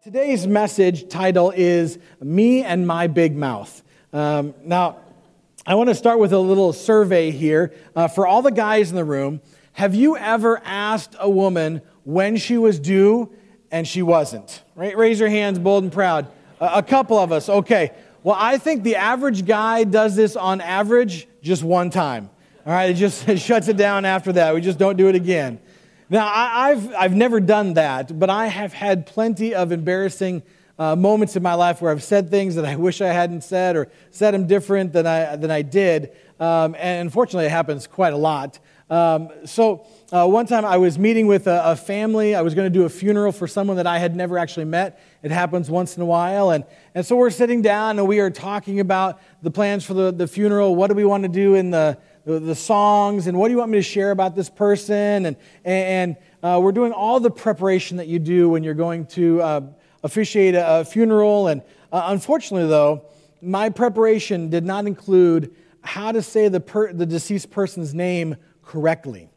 Today's message title is Me and My Big Mouth. Um, now, I want to start with a little survey here. Uh, for all the guys in the room, have you ever asked a woman when she was due and she wasn't? Right? Raise your hands, bold and proud. Uh, a couple of us, okay. Well, I think the average guy does this on average just one time. All right, it just it shuts it down after that. We just don't do it again. Now, I, have I've never done that, but I have had plenty of embarrassing uh, moments in my life where I've said things that I wish I hadn't said or said them different than I, than I did. Um, and unfortunately, it happens quite a lot. Um, so, uh, one time I was meeting with a, a family. I was going to do a funeral for someone that I had never actually met. It happens once in a while. And, and so we're sitting down and we are talking about the plans for the, the funeral. What do we want to do in the the, songs and what do you want me to share about this person? And, and uh, we're doing all the preparation that you do when you're going to uh, officiate a, a, funeral. And uh, unfortunately, though, my preparation did not include how to say the, per, the deceased person's name correctly.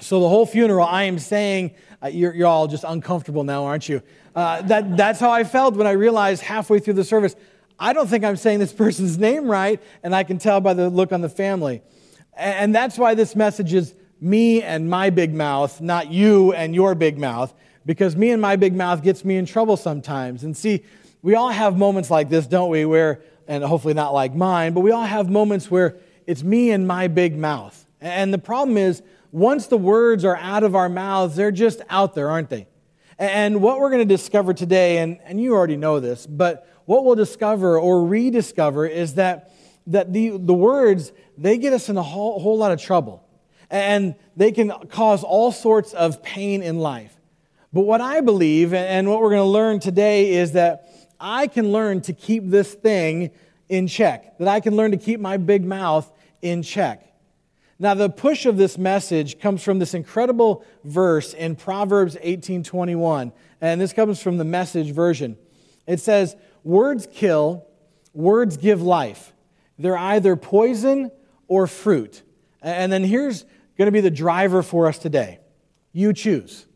So the whole funeral, I am saying, uh, you're, you're, all just uncomfortable now, aren't you? Uh, that, that's how I felt when I realized halfway through the service, I don't think I'm saying this person's name right, and I can tell by the look on the family. And that's why this message is me and my big mouth, not you and your big mouth, because me and my big mouth gets me in trouble sometimes. And see, we all have moments like this, don't we? Where, and hopefully not like mine, but we all have moments where it's me and my big mouth. And the problem is, once the words are out of our mouths, they're just out there, aren't they? And what we're going to discover today, and, and you already know this, but what we'll discover or rediscover is that, that the, the words, they get us in a whole, whole lot of trouble. And they can cause all sorts of pain in life. But what I believe, and what we're going to learn today, is that I can learn to keep this thing in check, that I can learn to keep my big mouth in check. Now, the push of this message comes from this incredible verse in Proverbs 18:21, and this comes from the message version. It says, Words kill, words give life. They're either poison or fruit. And then here's going to be the driver for us today you choose.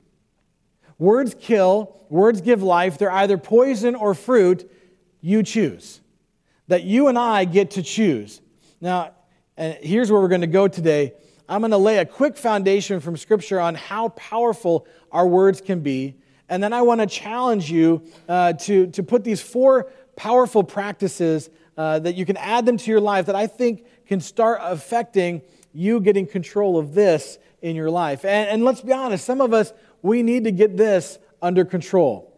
Words kill, words give life. They're either poison or fruit. You choose. That you and I get to choose. Now, and here's where we're going to go today. I'm going to lay a quick foundation from Scripture on how powerful our words can be. And then I want to challenge you uh, to, to put these four powerful practices uh, that you can add them to your life that I think can start affecting you getting control of this in your life. And, and let's be honest, some of us, we need to get this under control.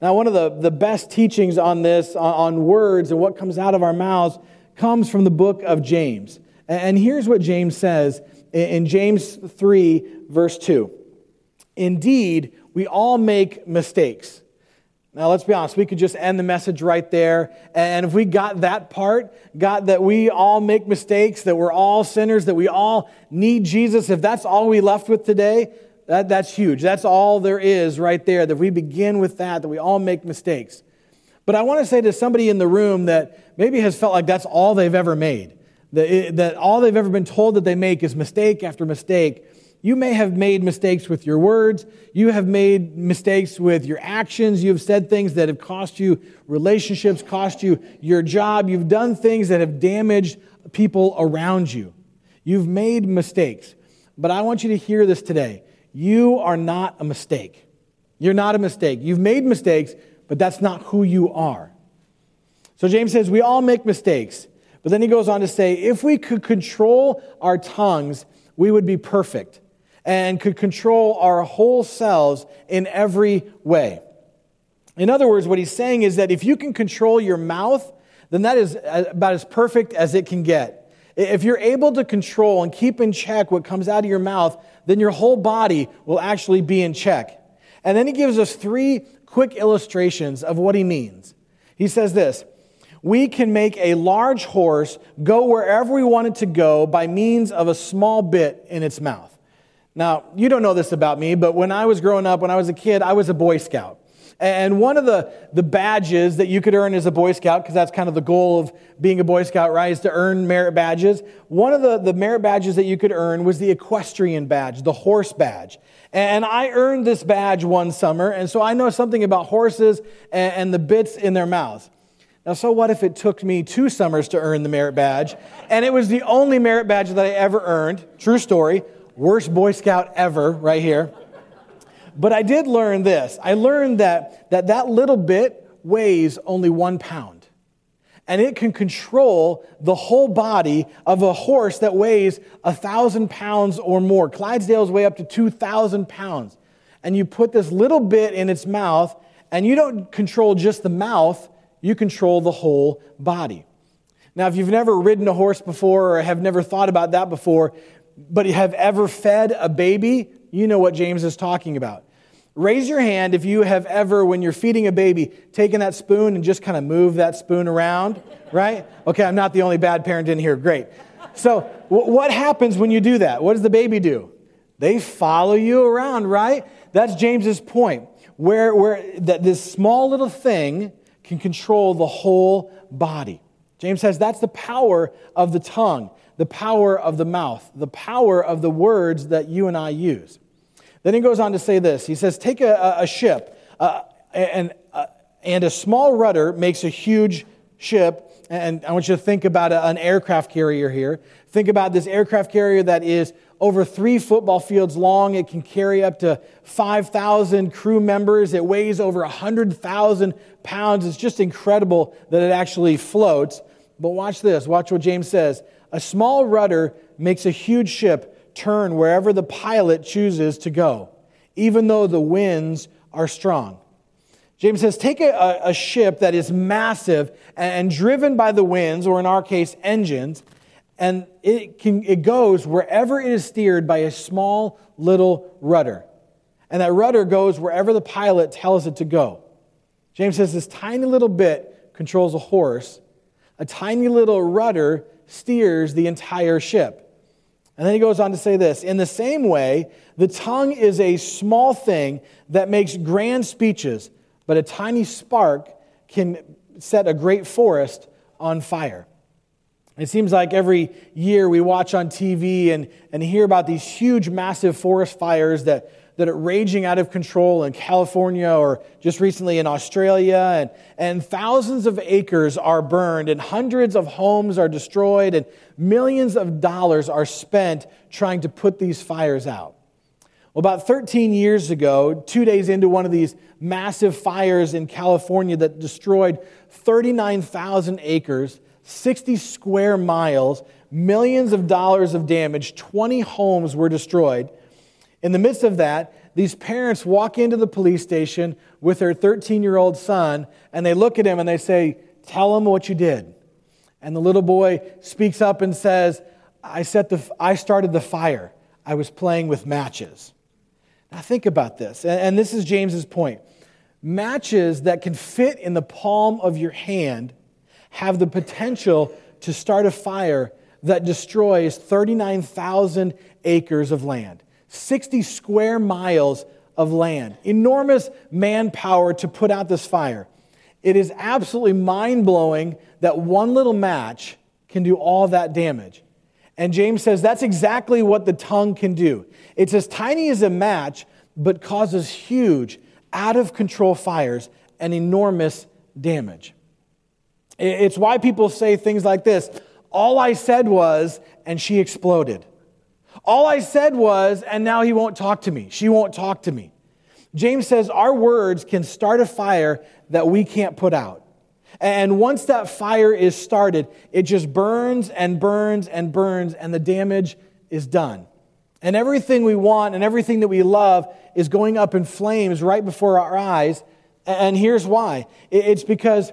Now, one of the, the best teachings on this, on, on words and what comes out of our mouths, comes from the book of James. And here's what James says in James 3, verse 2. Indeed, we all make mistakes. Now, let's be honest, we could just end the message right there. And if we got that part, got that we all make mistakes, that we're all sinners, that we all need Jesus, if that's all we left with today, that, that's huge. That's all there is right there. That we begin with that, that we all make mistakes. But I want to say to somebody in the room that maybe has felt like that's all they've ever made, that, that all they've ever been told that they make is mistake after mistake. You may have made mistakes with your words. You have made mistakes with your actions. You've said things that have cost you relationships, cost you your job. You've done things that have damaged people around you. You've made mistakes. But I want you to hear this today. You are not a mistake. You're not a mistake. You've made mistakes, but that's not who you are. So James says, We all make mistakes. But then he goes on to say, If we could control our tongues, we would be perfect and could control our whole selves in every way. In other words, what he's saying is that if you can control your mouth, then that is about as perfect as it can get. If you're able to control and keep in check what comes out of your mouth, then your whole body will actually be in check. And then he gives us three quick illustrations of what he means. He says this We can make a large horse go wherever we want it to go by means of a small bit in its mouth. Now, you don't know this about me, but when I was growing up, when I was a kid, I was a Boy Scout. And one of the, the badges that you could earn as a Boy Scout, because that's kind of the goal of being a Boy Scout, right, is to earn merit badges. One of the, the merit badges that you could earn was the equestrian badge, the horse badge. And I earned this badge one summer, and so I know something about horses and, and the bits in their mouths. Now, so what if it took me two summers to earn the merit badge, and it was the only merit badge that I ever earned? True story. Worst Boy Scout ever, right here. But I did learn this. I learned that that, that little bit weighs only one pound. And it can control the whole body of a horse that weighs a thousand pounds or more. Clydesdales weigh up to 2,000 pounds. And you put this little bit in its mouth, and you don't control just the mouth, you control the whole body. Now, if you've never ridden a horse before or have never thought about that before, but have ever fed a baby, you know what James is talking about. Raise your hand if you have ever, when you're feeding a baby, taken that spoon and just kind of move that spoon around, right? Okay, I'm not the only bad parent in here. Great. So, w- what happens when you do that? What does the baby do? They follow you around, right? That's James's point, where, where that this small little thing can control the whole body. James says that's the power of the tongue, the power of the mouth, the power of the words that you and I use. Then he goes on to say this He says, Take a, a ship, uh, and, uh, and a small rudder makes a huge ship. And I want you to think about an aircraft carrier here. Think about this aircraft carrier that is over three football fields long. It can carry up to 5,000 crew members. It weighs over 100,000 pounds. It's just incredible that it actually floats. But watch this. Watch what James says. A small rudder makes a huge ship turn wherever the pilot chooses to go, even though the winds are strong. James says, take a, a ship that is massive and, and driven by the winds, or in our case, engines, and it, can, it goes wherever it is steered by a small little rudder. And that rudder goes wherever the pilot tells it to go. James says this tiny little bit controls a horse, a tiny little rudder steers the entire ship. And then he goes on to say this In the same way, the tongue is a small thing that makes grand speeches, but a tiny spark can set a great forest on fire. It seems like every year we watch on TV and, and hear about these huge, massive forest fires that, that are raging out of control in California or just recently in Australia. And, and thousands of acres are burned, and hundreds of homes are destroyed, and millions of dollars are spent trying to put these fires out. Well, about 13 years ago, two days into one of these massive fires in California that destroyed 39,000 acres, 60 square miles, millions of dollars of damage, 20 homes were destroyed. In the midst of that, these parents walk into the police station with their 13 year old son and they look at him and they say, Tell him what you did. And the little boy speaks up and says, I, set the, I started the fire. I was playing with matches. Now, think about this. And, and this is James's point. Matches that can fit in the palm of your hand have the potential to start a fire that destroys 39,000 acres of land, 60 square miles of land, enormous manpower to put out this fire. It is absolutely mind blowing that one little match can do all that damage. And James says that's exactly what the tongue can do. It's as tiny as a match, but causes huge, out of control fires and enormous damage. It's why people say things like this All I said was, and she exploded. All I said was, and now he won't talk to me. She won't talk to me. James says our words can start a fire that we can't put out. And once that fire is started, it just burns and burns and burns, and the damage is done. And everything we want and everything that we love is going up in flames right before our eyes. And here's why it's because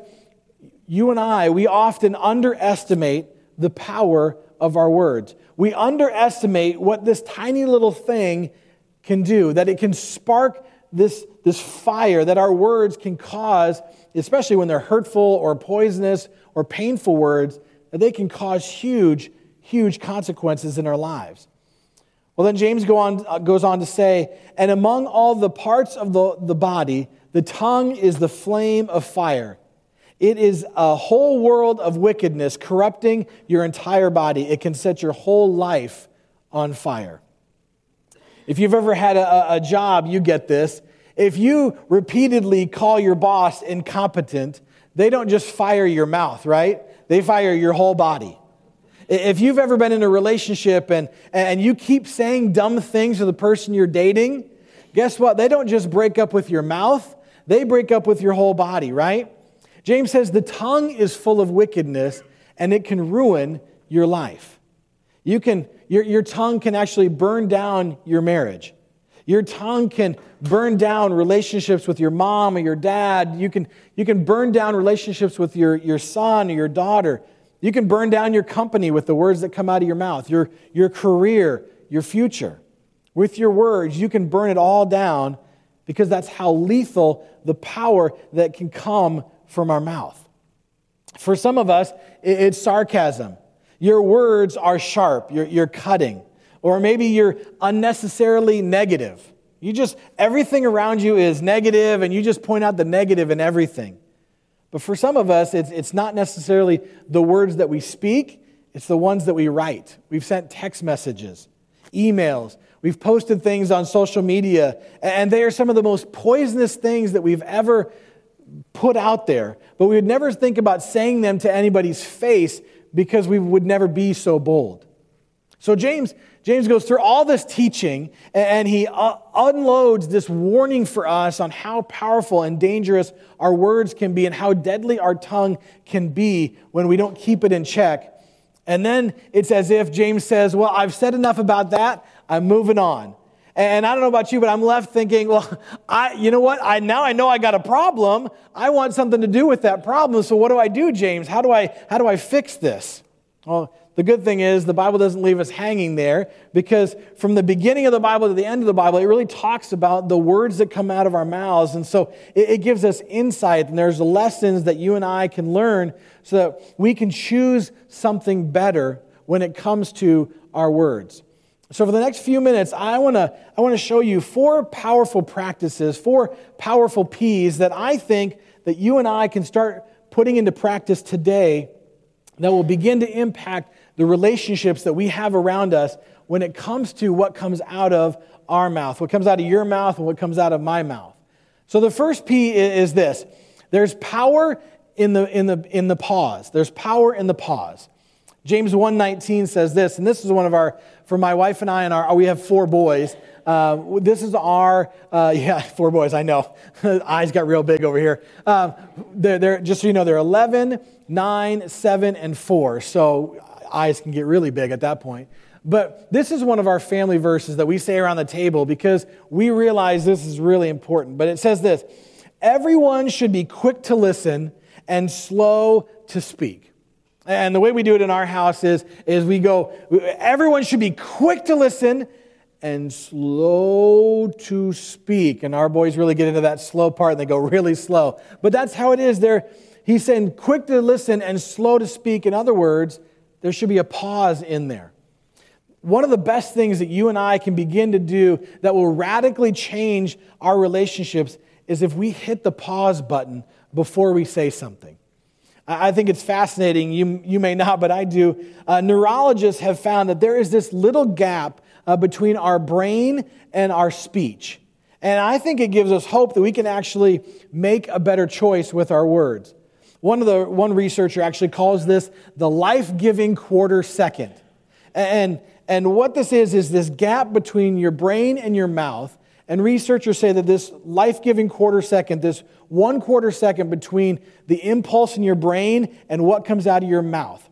you and I, we often underestimate the power of our words. We underestimate what this tiny little thing can do, that it can spark this, this fire that our words can cause, especially when they're hurtful or poisonous or painful words, that they can cause huge, huge consequences in our lives. Well, then James go on, uh, goes on to say, and among all the parts of the, the body, The tongue is the flame of fire. It is a whole world of wickedness corrupting your entire body. It can set your whole life on fire. If you've ever had a, a, job, you get this. If you repeatedly call your boss incompetent, they don't just fire your mouth, right? They fire your whole body. If you've ever been in a relationship and, and you keep saying dumb things to the person you're dating, guess what? They don't just break up with your mouth, they break up with your whole body, right? James says the tongue is full of wickedness and it can ruin your life. You can, your, your tongue can actually burn down your marriage. Your tongue can burn down relationships with your mom or your dad. You can, you can burn down relationships with your, your son or your daughter. You can burn down your company with the words that come out of your mouth, your, your career, your future. With your words, you can burn it all down because that's how lethal the power that can come from our mouth. For some of us, it's sarcasm. Your words are sharp, you're, you're cutting. Or maybe you're unnecessarily negative. You just, everything around you is negative and you just point out the negative in everything. But for some of us, it's, it's not necessarily the words that we speak, it's the ones that we write. We've sent text messages, emails, we've posted things on social media, and they are some of the most poisonous things that we've ever put out there. But we would never think about saying them to anybody's face because we would never be so bold. So James, James goes through all this teaching and he uh, unloads this warning for us on how powerful and dangerous our words can be and how deadly our tongue can be when we don't keep it in check. And then it's as if James says, Well, I've said enough about that. I'm moving on. And I don't know about you, but I'm left thinking, well, I, you know what? I, now I know I got a problem. I want something to do with that problem. So what do I do, James? How do I, how do I fix this? Well, the good thing is the Bible doesn't leave us hanging there because from the beginning of the Bible to the end of the Bible, it really talks about the words that come out of our mouths. And so it, it gives us insight and there's lessons that you and I can learn so that we can choose something better when it comes to our words. So, for the next few minutes, I want to I wanna show you four powerful practices, four powerful P's that I think that you and I can start putting into practice today that will begin to impact the relationships that we have around us when it comes to what comes out of our mouth, what comes out of your mouth, and what comes out of my mouth. So, the first P is this there's power in the, in the, in the pause. There's power in the pause. James 1:19 says this, and this is one of our for my wife and I and our we have four boys. Uh, this is our uh, yeah four boys. I know eyes got real big over here. Um, they're, they're just so you know they're 11, 9, 7, and 4. So eyes can get really big at that point. But this is one of our family verses that we say around the table because we realize this is really important. But it says this: Everyone should be quick to listen and slow to speak. And the way we do it in our house is, is we go, everyone should be quick to listen and slow to speak. And our boys really get into that slow part and they go really slow. But that's how it is. They're, he's saying quick to listen and slow to speak. In other words, there should be a pause in there. One of the best things that you and I can begin to do that will radically change our relationships is if we hit the pause button before we say something. I think it's fascinating. You, you may not, but I do. Uh, neurologists have found that there is this little gap uh, between our brain and our speech. And I think it gives us hope that we can actually make a better choice with our words. One, of the, one researcher actually calls this the life giving quarter second. And, and what this is, is this gap between your brain and your mouth and researchers say that this life giving quarter second, this one quarter second between the impulse in your brain and what comes out of your mouth,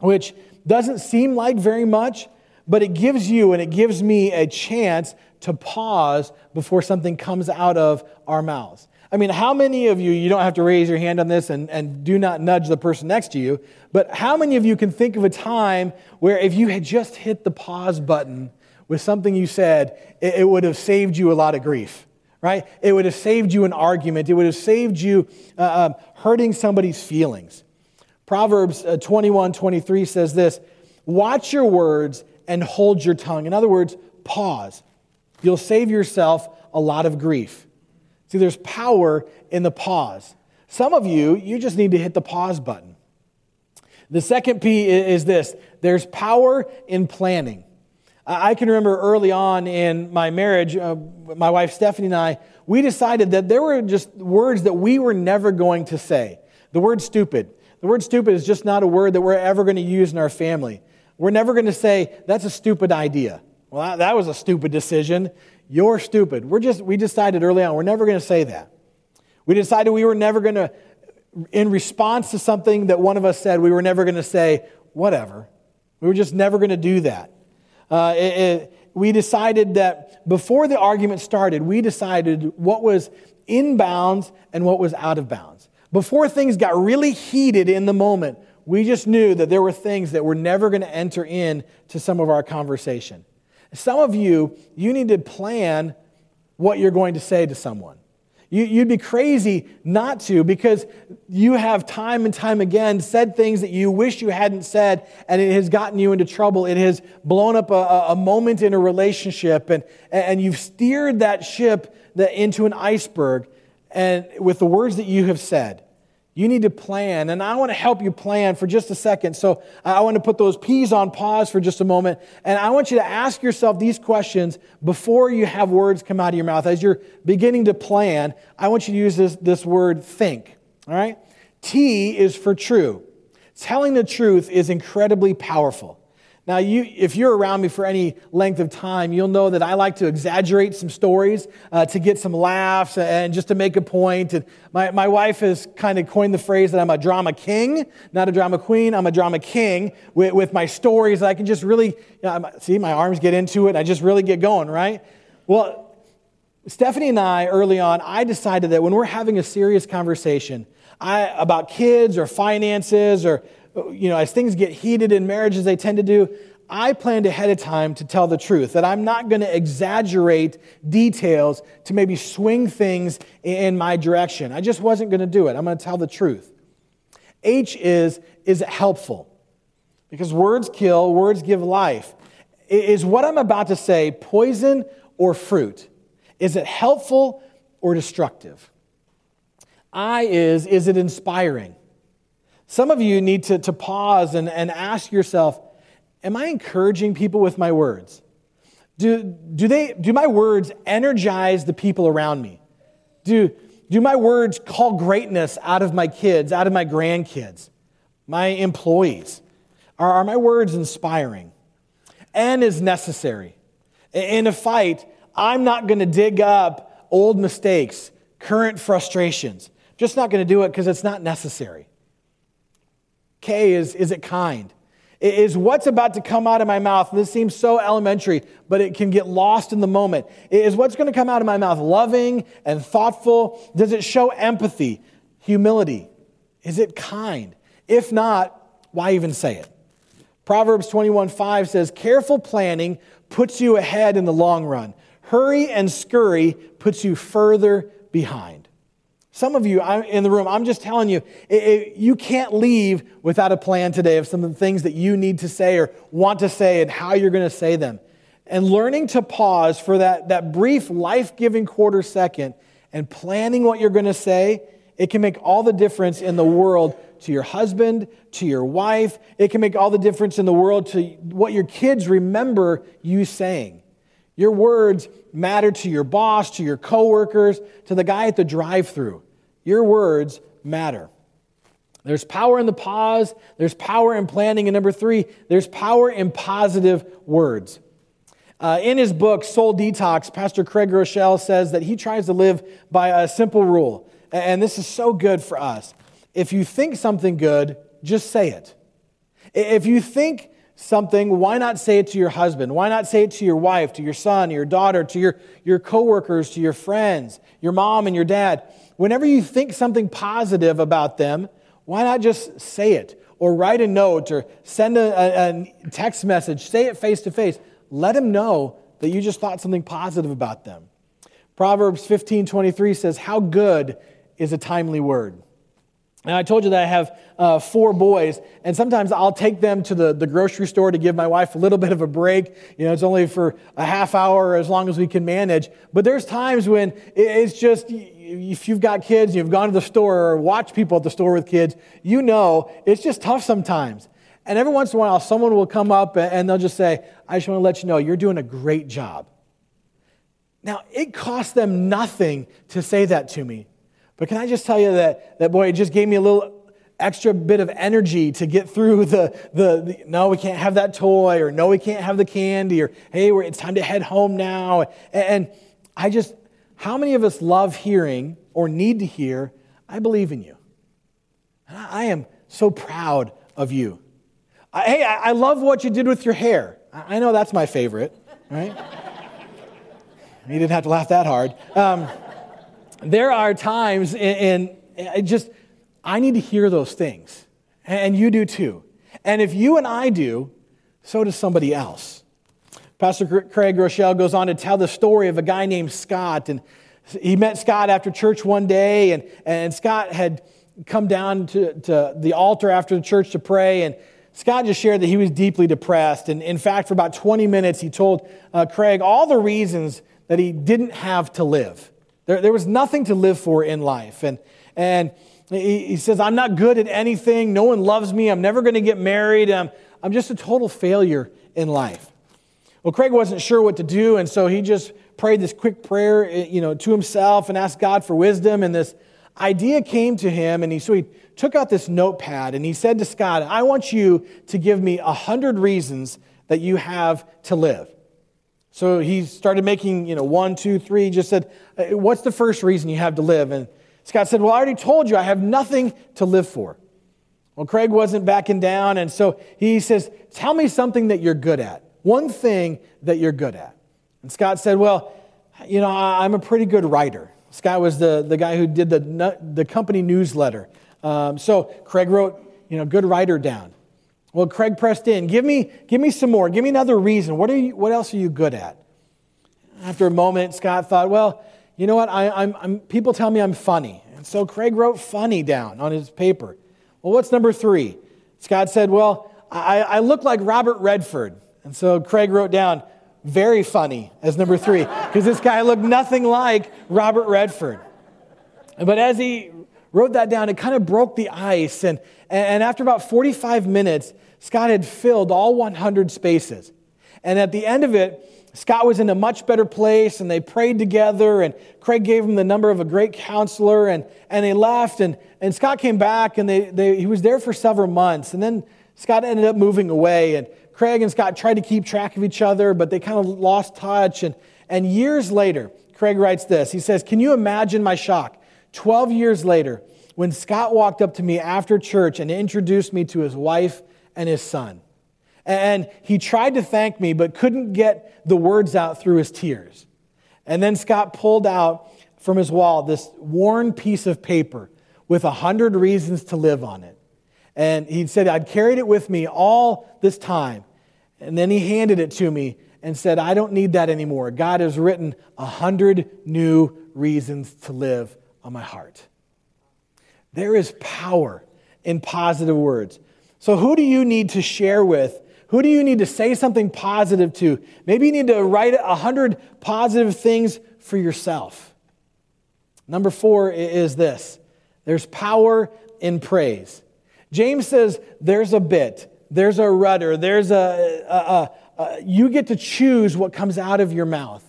which doesn't seem like very much, but it gives you and it gives me a chance to pause before something comes out of our mouths. I mean, how many of you, you don't have to raise your hand on this and, and do not nudge the person next to you, but how many of you can think of a time where if you had just hit the pause button with something you said, it, it would have saved you a lot of grief, right? It would have saved you an argument. It would have saved you uh, uh, hurting somebody's feelings. Proverbs uh, 21 23 says this Watch your words and hold your tongue. In other words, pause. You'll save yourself a lot of grief. See, there's power in the pause. Some of you, you just need to hit the pause button. The second P is this there's power in planning. I can remember early on in my marriage, uh, my wife Stephanie and I, we decided that there were just words that we were never going to say. The word stupid. The word stupid is just not a word that we're ever going to use in our family. We're never going to say, that's a stupid idea. Well, that was a stupid decision. You're stupid. We're just, we decided early on, we're never going to say that. We decided we were never going to, in response to something that one of us said, we were never going to say, whatever. We were just never going to do that. Uh, it, it, we decided that before the argument started, we decided what was in bounds and what was out of bounds. Before things got really heated in the moment, we just knew that there were things that were never going to enter in to some of our conversation. Some of you, you need to plan what you're going to say to someone. You, would be crazy not to because you have time and time again said things that you wish you hadn't said, and it has gotten you into trouble. It has blown up a, a moment in a relationship, and, and you've steered that ship into an iceberg and with the words that you have said. You need to plan, and I want to help you plan for just a second. So I want to put those P's on pause for just a moment, and I want you to ask yourself these questions before you have words come out of your mouth. As you're beginning to plan, I want you to use this, this word think. All right? T is for true. Telling the truth is incredibly powerful. Now, you, if you're around me for any length of time, you'll know that I like to exaggerate some stories uh, to get some laughs and just to make a point. And my, my wife has kind of coined the phrase that I'm a drama king, not a drama queen. I'm a drama king with, with my stories. I can just really, you know, see, my arms get into it. I just really get going, right? Well, Stephanie and I, early on, I decided that when we're having a serious conversation I, about kids or finances or you know, as things get heated in marriage, as they tend to do, I planned ahead of time to tell the truth, that I'm not going to exaggerate details to maybe swing things in my direction. I just wasn't going to do it. I'm going to tell the truth. H is, is it helpful? Because words kill, words give life. Is what I'm about to say poison or fruit? Is it helpful or destructive? I is, is it inspiring? Some of you need to, to pause and, and ask yourself Am I encouraging people with my words? Do, do, they, do my words energize the people around me? Do, do my words call greatness out of my kids, out of my grandkids, my employees? Are, are my words inspiring? N is necessary. In a fight, I'm not going to dig up old mistakes, current frustrations. Just not going to do it because it's not necessary. K is, is it kind? It is what's about to come out of my mouth. This seems so elementary, but it can get lost in the moment. It is what's going to come out of my mouth loving and thoughtful? Does it show empathy, humility? Is it kind? If not, why even say it? Proverbs 21 5 says, Careful planning puts you ahead in the long run. Hurry and scurry puts you further behind. Some of you in the room, I'm just telling you, it, it, you can't leave without a plan today of some of the things that you need to say or want to say and how you're going to say them. And learning to pause for that, that brief, life giving quarter second and planning what you're going to say, it can make all the difference in the world to your husband, to your wife. It can make all the difference in the world to what your kids remember you saying. Your words matter to your boss, to your coworkers, to the guy at the drive through. Your words matter. There's power in the pause, there's power in planning, and number three, there's power in positive words. Uh, in his book, Soul Detox, Pastor Craig Groeschel says that he tries to live by a simple rule. And this is so good for us. If you think something good, just say it. If you think something, why not say it to your husband? Why not say it to your wife, to your son, your daughter, to your, your coworkers, to your friends, your mom and your dad? Whenever you think something positive about them, why not just say it or write a note or send a, a, a text message, say it face to face. Let them know that you just thought something positive about them. Proverbs 15 23 says, How good is a timely word? And I told you that I have uh, four boys, and sometimes I'll take them to the, the grocery store to give my wife a little bit of a break. You know, it's only for a half hour as long as we can manage. But there's times when it's just, if you've got kids, you've gone to the store or watched people at the store with kids, you know it's just tough sometimes. And every once in a while, someone will come up and they'll just say, I just want to let you know you're doing a great job. Now, it costs them nothing to say that to me. But can I just tell you that, that boy, it just gave me a little extra bit of energy to get through the, the, the, no, we can't have that toy, or no, we can't have the candy, or hey, it's time to head home now. And, and I just, how many of us love hearing or need to hear, I believe in you? I am so proud of you. I, hey, I, I love what you did with your hair. I, I know that's my favorite, right? you didn't have to laugh that hard. Um, there are times in, in just, I need to hear those things. And you do too. And if you and I do, so does somebody else. Pastor Craig Groeschel goes on to tell the story of a guy named Scott. And he met Scott after church one day, and, and Scott had come down to, to the altar after the church to pray. And Scott just shared that he was deeply depressed. And in fact, for about 20 minutes, he told uh, Craig all the reasons that he didn't have to live. There, there was nothing to live for in life. And, and he, he says, I'm not good at anything. No one loves me. I'm never going to get married. I'm, I'm just a total failure in life. Well, Craig wasn't sure what to do, and so he just prayed this quick prayer eh, you know, to himself and asked God for wisdom. And this idea came to him, and he, so he took out this notepad and he said to Scott, I want you to give me a hundred reasons that you have to live. So he started making, you know, one, two, three, just said, What's the first reason you have to live? And Scott said, Well, I already told you I have nothing to live for. Well, Craig wasn't backing down, and so he says, Tell me something that you're good at. One thing that you're good at. And Scott said, Well, you know, I'm a pretty good writer. Scott was the, the guy who did the, the company newsletter. Um, so Craig wrote, you know, good writer down. Well, Craig pressed in. Give me, give me some more. Give me another reason. What, are you, what else are you good at? After a moment, Scott thought, well, you know what? I, I'm, I'm, people tell me I'm funny. And so Craig wrote funny down on his paper. Well, what's number three? Scott said, well, I, I look like Robert Redford. And so Craig wrote down, very funny as number three, because this guy looked nothing like Robert Redford. But as he wrote that down, it kind of broke the ice. And, and after about 45 minutes, Scott had filled all 100 spaces. And at the end of it, Scott was in a much better place, and they prayed together, and Craig gave him the number of a great counselor, and, and they left, and, and Scott came back, and they, they, he was there for several months. And then Scott ended up moving away, and Craig and Scott tried to keep track of each other, but they kind of lost touch. And, and years later, Craig writes this He says, Can you imagine my shock? 12 years later, when Scott walked up to me after church and introduced me to his wife and his son. And he tried to thank me, but couldn't get the words out through his tears. And then Scott pulled out from his wall this worn piece of paper with a hundred reasons to live on it. And he said, I'd carried it with me all this time. And then he handed it to me and said, I don't need that anymore. God has written a hundred new reasons to live on my heart. There is power in positive words. So, who do you need to share with? Who do you need to say something positive to? Maybe you need to write a hundred positive things for yourself. Number four is this there's power in praise. James says there's a bit, there's a rudder, there's a, a, a, a you get to choose what comes out of your mouth.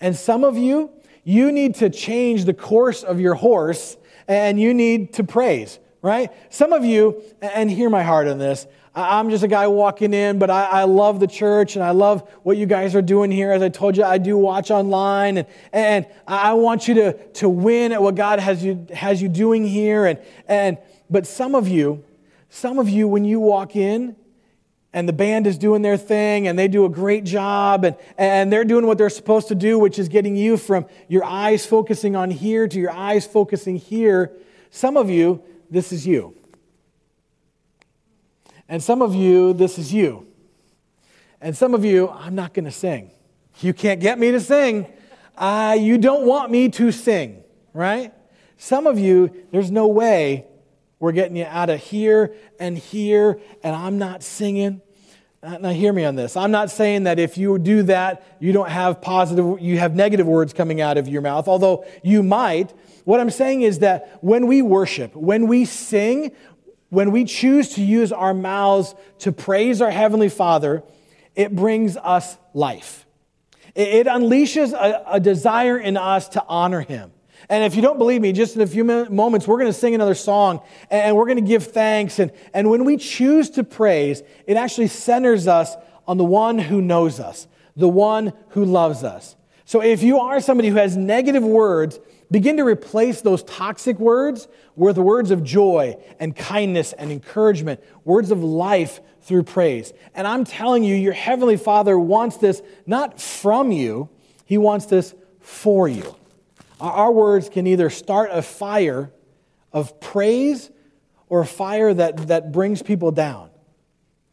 And some of you, you need to change the course of your horse and you need to praise, right? Some of you, and hear my heart on this, I'm just a guy walking in, but I, I, love the church and I love what you guys are doing here. As I told you, I do watch online and, and I want you to, to win at what God has you, has you doing here. And, and, but some of you, some of you, when you walk in and the band is doing their thing and they do a great job and, and they're doing what they're supposed to do, which is getting you from your eyes focusing on here to your eyes focusing here. Some of you, this is you. And some of you, this is you. And some of you, I'm not going to sing. You can't get me to sing. Uh, you don't want me to sing, right? Some of you, there's no way We're getting you out of here and here, and I'm not singing. Uh, now, hear me on this. I'm not saying that if you do that, you don't have positive, you have negative words coming out of your mouth, although you might. What I'm saying is that when we worship, when we sing, when we choose to use our mouths to praise our Heavenly Father, it brings us life. It, unleashes a, a desire in us to honor Him. And if you don't believe me, just in a few moments, we're going to sing another song and we're going to give thanks. And, and when we choose to praise, it actually centers us on the one who knows us, the one who loves us. So if you are somebody who has negative words, begin to replace those toxic words with words of joy and kindness and encouragement, words of life through praise. And I'm telling you, your Heavenly Father wants this not from you, He wants this for you. Our words can either start a fire of praise or a fire that, that brings people down.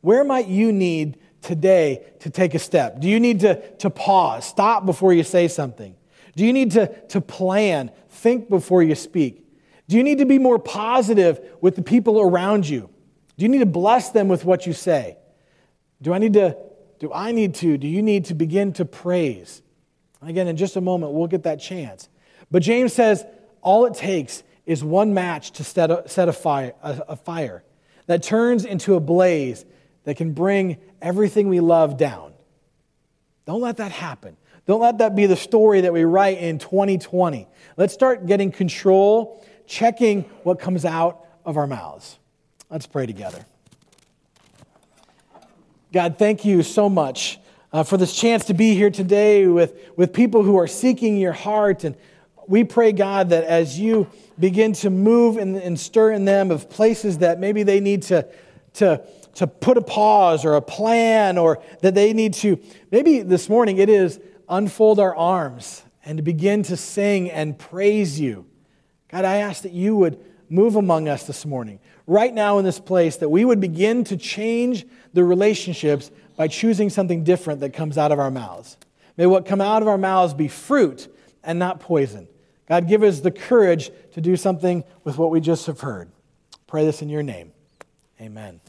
Where might you need today to take a step? Do you need to, to pause, stop before you say something? Do you need to, to plan, think before you speak? Do you need to be more positive with the people around you? Do you need to bless them with what you say? Do I need to, do I need to, do you need to begin to praise? Again, in just a moment, we'll get that chance. But James says all it takes is one match to set a, set a, fire, a, a fire that turns into a blaze that can bring everything we love down. Don't let that happen. Don't let that be the story that we write in 2020. Let's start getting control, checking what comes out of our mouths. Let's pray together. God, thank you so much uh, for this chance to be here today with, with people who are seeking your heart and we pray, God, that as you begin to move and, and stir in them of places that maybe they need to, to, to put a pause or a plan, or that they need to, maybe this morning it is unfold our arms and begin to sing and praise you. God, I ask that you would move among us this morning, right now in this place, that we would begin to change the relationships by choosing something different that comes out of our mouths. May what come out of our mouths be fruit and not poison. God, give us the courage to do something with what we just have heard. Pray this in your name. Amen.